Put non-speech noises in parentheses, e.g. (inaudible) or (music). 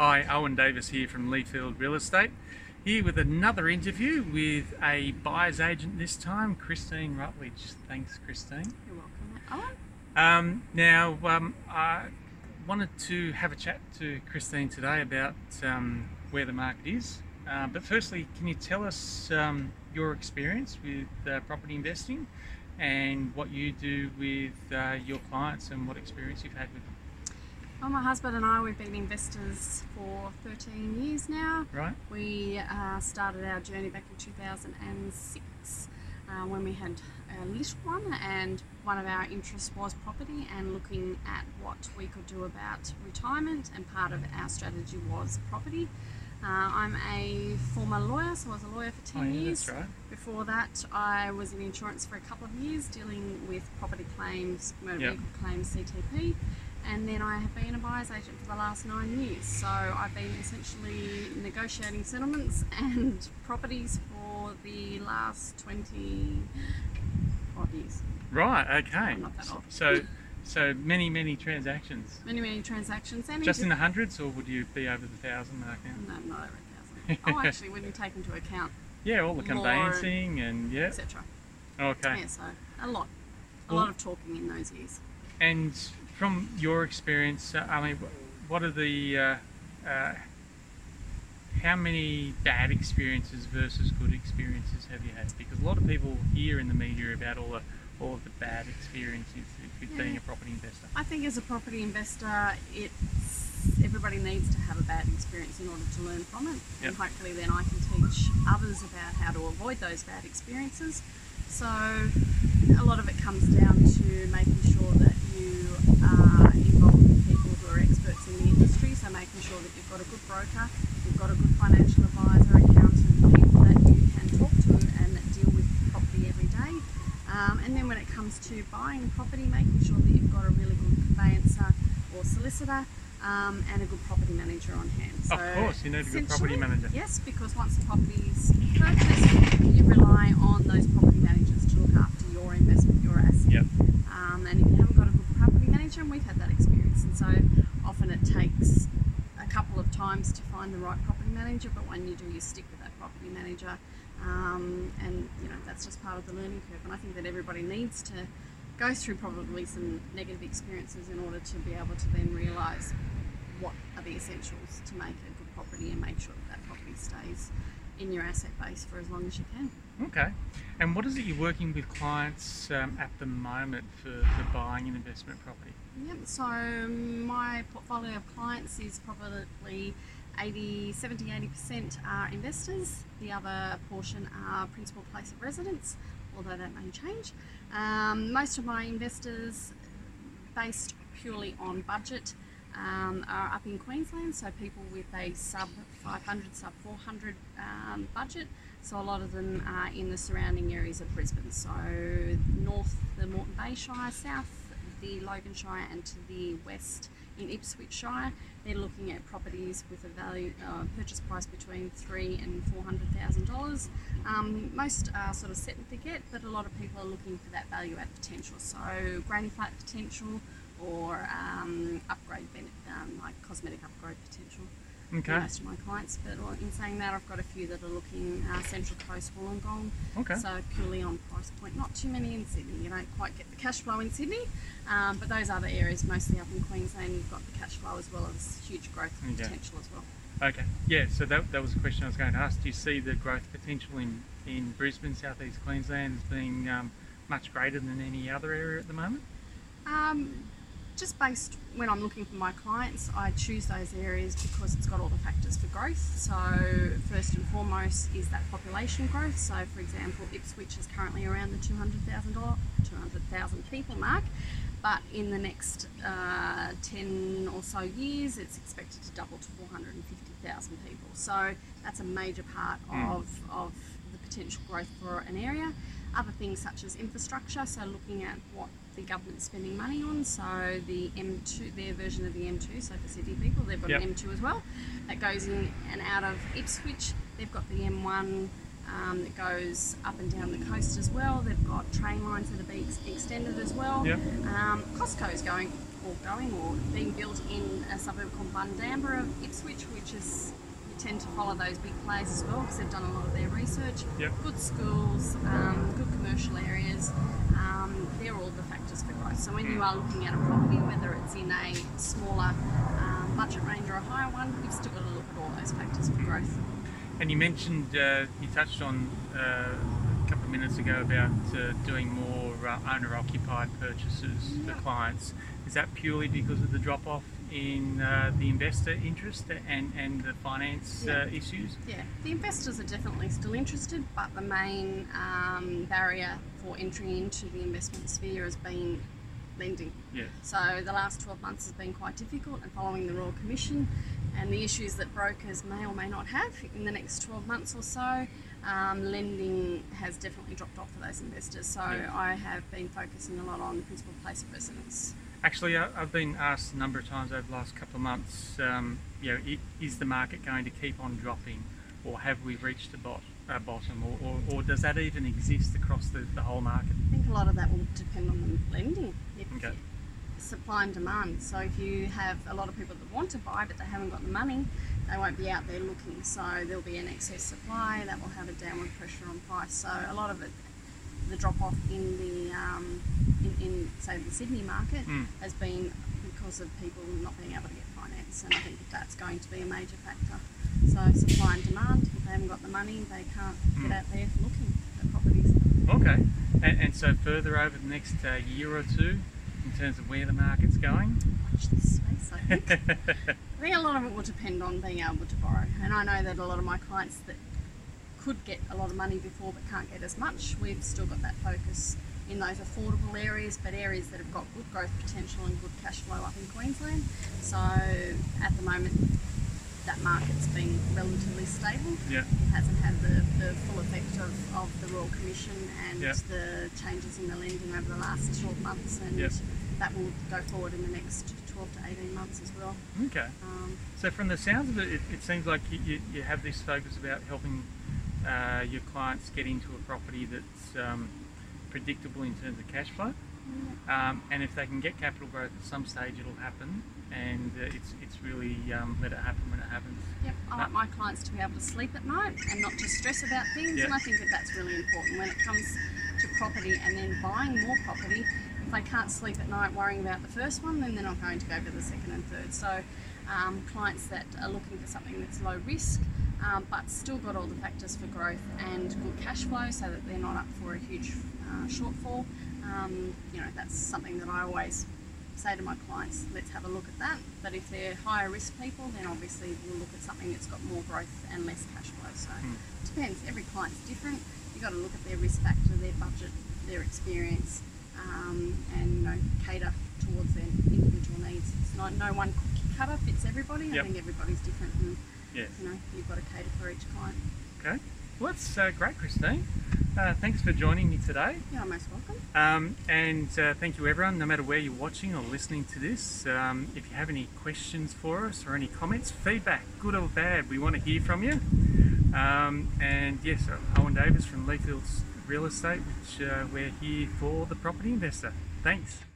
Hi, Owen Davis here from Leafield Real Estate. Here with another interview with a buyer's agent this time, Christine Rutledge. Thanks, Christine. You're welcome, Owen. Um, now, um, I wanted to have a chat to Christine today about um, where the market is. Uh, but firstly, can you tell us um, your experience with uh, property investing and what you do with uh, your clients and what experience you've had with them? Well, my husband and I, we've been investors for 13 years now. Right? We uh, started our journey back in 2006 uh, when we had a little one, and one of our interests was property and looking at what we could do about retirement, and part of our strategy was property. Uh, I'm a former lawyer, so I was a lawyer for 10 Oh, yeah, years. that's right. Before that, I was in insurance for a couple of years, dealing with property claims, motor Yep. vehicle claims, CTP, and then I have been a buyer's agent for the last nine years. So I've been essentially negotiating settlements (laughs) and properties for the last 20 odd years. Right, okay. I'm not that old. So, so many, many transactions. Many, many transactions. And Just in the hundreds, or would you be over the thousand mark now? No, not over a thousand. Oh, (laughs) actually, when you take into account, Yeah, all the conveyancing and yeah. etc. Okay. Yeah, so a lot. A Well- lot of talking in those years. And from your experience, uh, I mean, what are the uh, uh, how many bad experiences versus good experiences have you had? Because a lot of people hear in the media about all the all of the bad experiences with being a property investor. I think as a property investor, it's everybody needs to have a bad experience in order to learn from it, Yep. and hopefully then I can teach others about how to avoid those bad experiences. So a lot of it comes down to making sure that you are involved with people who are experts in the industry. So making sure that you've got a good broker, you've got a good financial advisor, accountant, people that you can talk to and that deal with property every day. Um, and then when it comes to buying property, making sure that you've got a really good conveyancer or solicitor um, and a good property manager on hand. Of course, you need a good property manager. Yes, because once the property is purchased, you rely on those property managers to look after your investment, your asset. Yep. Um, and if you haven't got a good property manager, and we've had that experience, and so often it takes a couple of times to find the right property manager, but when you do, you stick with that property manager. Um, and you know that's just part of the learning curve. And I think that everybody needs to go through probably some negative experiences in order to be able to then realise what are the essentials to make a good property and make sure that that property stays in your asset base for as long as you can. Okay. And what is it you're working with clients um, at the moment for, for buying an investment property? Yep, so my portfolio of clients is probably 80, 70, 80% are investors. The other portion are principal place of residence, although that may change. Um, most of my investors, based purely on budget, um, are up in Queensland, so people with a sub 500, sub 400 um, budget. So a lot of them are in the surrounding areas of Brisbane. So north, the Moreton Bay Shire, south, the Logan Shire, and to the west in Ipswich Shire. They're looking at properties with a value uh, purchase price between three and four hundred thousand dollars. Um, most are sort of set and forget, but a lot of people are looking for that value add potential. So granny flat potential or um, upgrade, benefit, um, like cosmetic upgrade potential. Okay. Most of my clients, but in saying that, I've got a few that are looking uh, Central Coast, Wollongong. Okay. So purely on price point. Not too many in Sydney. You don't quite get the cash flow in Sydney, um, but those other areas, mostly up in Queensland, you've got the cash flow as well as huge growth Okay. potential as well. Okay. Yeah, so that, that was a question I was going to ask. Do you see the growth potential in, in Brisbane, southeast Queensland, as being um, much greater than any other area at the moment? Um, just based when I'm looking for my clients, I choose those areas because it's got all the factors for growth. So first and foremost is that population growth. So for example, Ipswich is currently around the 200,000 200,000 people mark, but in the next uh, 10 or so years, it's expected to double to 450,000 people. So that's a major part Mm. of, of the potential growth for an area. Other things such as infrastructure, so looking at what the government's spending money on. So the M2, their version of the M2, so for city people, they've got Yep. an M2 as well that goes in and out of Ipswich. They've got the M1 um, that goes up and down the coast as well. They've got train lines that are being extended as well. Yep. Um, Costco's going or going or being built in a suburb called Bundamba of Ipswich, which is tend to follow those big players as well because they've done a lot of their research. Yep. Good schools, um, good commercial areas. Um, they're all the factors for growth. So when you are looking at a property, whether it's in a smaller um, budget range or a higher one, you've still got to look at all those factors for growth. And you mentioned, uh, you touched on uh, couple of minutes ago about uh, doing more uh, owner occupied purchases for clients. Is that purely because of the drop off in uh, the investor interest and, and the finance uh, Yeah. issues? Yeah, the investors are definitely still interested, but the main um, barrier for entry into the investment sphere has been lending. Yeah. So the last 12 months has been quite difficult, and following the Royal Commission and the issues that brokers may or may not have in the next 12 months or so, um, lending has definitely dropped off for those investors. So Yeah. I have been focusing a lot on principal place of residence. Actually, I- I've been asked a number of times over the last couple of months, um, you know, is the market going to keep on dropping or have we reached a bot, uh, bottom or, or, or does that even exist across the, the whole market? I think a lot of that will depend on the lending. If Okay. supply and demand. So if you have a lot of people that want to buy but they haven't got the money, they won't be out there looking. So there'll be an excess supply that will have a downward pressure on price. So a lot of it, the drop off in the um, in, in say the Sydney market Mm. has been because of people not being able to get finance, and I think that's going to be a major factor. So supply and demand. If they haven't got the money, they can't Mm. get out there looking at properties. Okay. And, and so further over the next uh, year or two, in terms of where the market's going? This space, (laughs) I think. I think a lot of it will depend on being able to borrow. And I know that a lot of my clients that could get a lot of money before but can't get as much, we've still got that focus in those affordable areas, but areas that have got good growth potential and good cash flow up in Queensland. So at the moment, that market's been relatively stable. yeah. It hasn't had the, the full effect of, of the Royal Commission and Yeah. the changes in the lending over the last 12 months, and Yeah. That will go forward in the next 12 to 18 months as well. Okay. Um, So from the sounds of it, it, it seems like you, you, you have this focus about helping uh, your clients get into a property that's um, predictable in terms of cash flow. Um, and if they can get capital growth at some stage, it'll happen. And uh, it's it's really um, let it happen when it happens. Yep, I like my clients to be able to sleep at night and not to stress about things, Yeah. and I think that that's really important when it comes to property and then buying more property. If they can't sleep at night worrying about the first one, then they're not going to go for the second and third. So, um, clients that are looking for something that's low risk um, but still got all the factors for growth and good cash flow, so that they're not up for a huge uh, shortfall. Um, you know, that's something that I always say to my clients, let's have a look at that. But if they're higher risk people, then obviously we'll look at something that's got more growth and less cash flow. So it depends. Every client's different. You've got to look at their risk factor, their budget, their experience, um, and you know, cater towards their individual needs. It's not no one cookie cutter fits everybody. I think everybody's different, and Yes. you know, you've got to cater for each client. Okay. Well, that's uh, great, Christine. Uh, thanks for joining me today. You're most welcome. Um, and uh, thank you, everyone, no matter where you're watching or listening to this. Um, if you have any questions for us or any comments, feedback, good or bad, we want to hear from you. Um, and yes, Owen Davis from Leafields Real Estate, which uh, we're here for the property investor. Thanks.